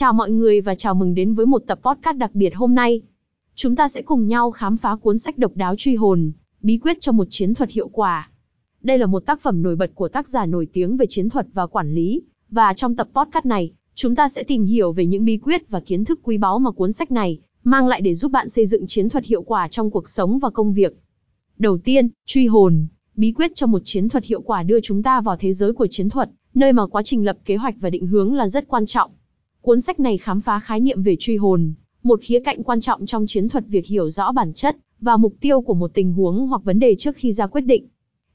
Chào mọi người và chào mừng đến với một tập podcast đặc biệt hôm nay. Chúng ta sẽ cùng nhau khám phá cuốn sách độc đáo truy hồn, bí quyết cho một chiến thuật hiệu quả. Đây là một tác phẩm nổi bật của tác giả nổi tiếng về chiến thuật và quản lý, và trong tập podcast này, chúng ta sẽ tìm hiểu về những bí quyết và kiến thức quý báu mà cuốn sách này mang lại để giúp bạn xây dựng chiến thuật hiệu quả trong cuộc sống và công việc. Đầu tiên, truy hồn, bí quyết cho một chiến thuật hiệu quả đưa chúng ta vào thế giới của chiến thuật, nơi mà quá trình lập kế hoạch và định hướng là rất quan trọng. Cuốn sách này khám phá khái niệm về truy hồn, một khía cạnh quan trọng trong chiến thuật việc hiểu rõ bản chất và mục tiêu của một tình huống hoặc vấn đề trước khi ra quyết định.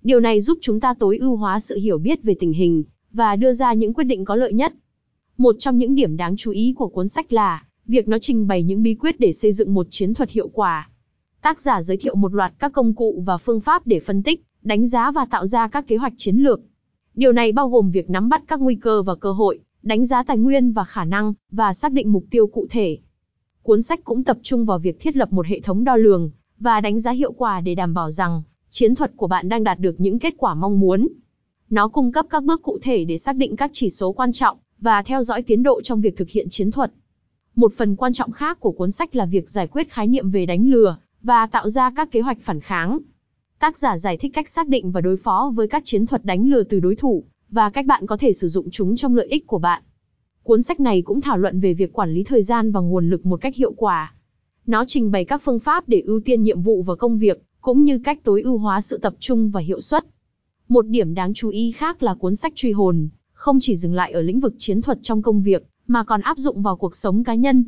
Điều này giúp chúng ta tối ưu hóa sự hiểu biết về tình hình và đưa ra những quyết định có lợi nhất. Một trong những điểm đáng chú ý của cuốn sách là việc nó trình bày những bí quyết để xây dựng một chiến thuật hiệu quả. Tác giả giới thiệu một loạt các công cụ và phương pháp để phân tích, đánh giá và tạo ra các kế hoạch chiến lược. Điều này bao gồm việc nắm bắt các nguy cơ và cơ hội, đánh giá tài nguyên và khả năng, và xác định mục tiêu cụ thể. Cuốn sách cũng tập trung vào việc thiết lập một hệ thống đo lường và đánh giá hiệu quả để đảm bảo rằng chiến thuật của bạn đang đạt được những kết quả mong muốn. Nó cung cấp các bước cụ thể để xác định các chỉ số quan trọng và theo dõi tiến độ trong việc thực hiện chiến thuật. Một phần quan trọng khác của cuốn sách là việc giải quyết khái niệm về đánh lừa và tạo ra các kế hoạch phản kháng. Tác giả giải thích cách xác định và đối phó với các chiến thuật đánh lừa từ đối thủ và cách bạn có thể sử dụng chúng trong lợi ích của bạn. Cuốn sách này cũng thảo luận về việc quản lý thời gian và nguồn lực một cách hiệu quả. Nó trình bày các phương pháp để ưu tiên nhiệm vụ và công việc, cũng như cách tối ưu hóa sự tập trung và hiệu suất. Một điểm đáng chú ý khác là cuốn sách truy hồn, không chỉ dừng lại ở lĩnh vực chiến thuật trong công việc, mà còn áp dụng vào cuộc sống cá nhân.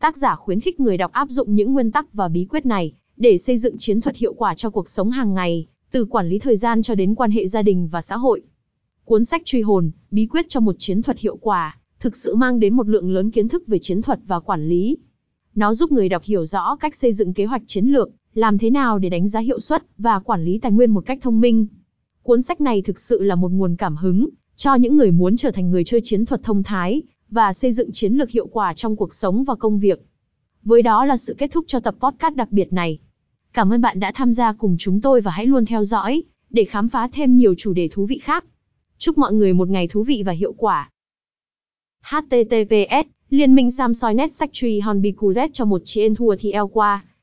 Tác giả khuyến khích người đọc áp dụng những nguyên tắc và bí quyết này, để xây dựng chiến thuật hiệu quả cho cuộc sống hàng ngày, từ quản lý thời gian cho đến quan hệ gia đình và xã hội. Cuốn sách truy hồn, bí quyết cho một chiến thuật hiệu quả, thực sự mang đến một lượng lớn kiến thức về chiến thuật và quản lý. Nó giúp người đọc hiểu rõ cách xây dựng kế hoạch chiến lược, làm thế nào để đánh giá hiệu suất và quản lý tài nguyên một cách thông minh. Cuốn sách này thực sự là một nguồn cảm hứng cho những người muốn trở thành người chơi chiến thuật thông thái và xây dựng chiến lược hiệu quả trong cuộc sống và công việc. Với đó là sự kết thúc cho tập podcast đặc biệt này. Cảm ơn bạn đã tham gia cùng chúng tôi và hãy luôn theo dõi để khám phá thêm nhiều chủ đề thú vị khác. Chúc mọi người một ngày thú vị và hiệu quả. HTTPS Liên minh Samsoi Net Factory Z cho một chiến thua thì eo qua.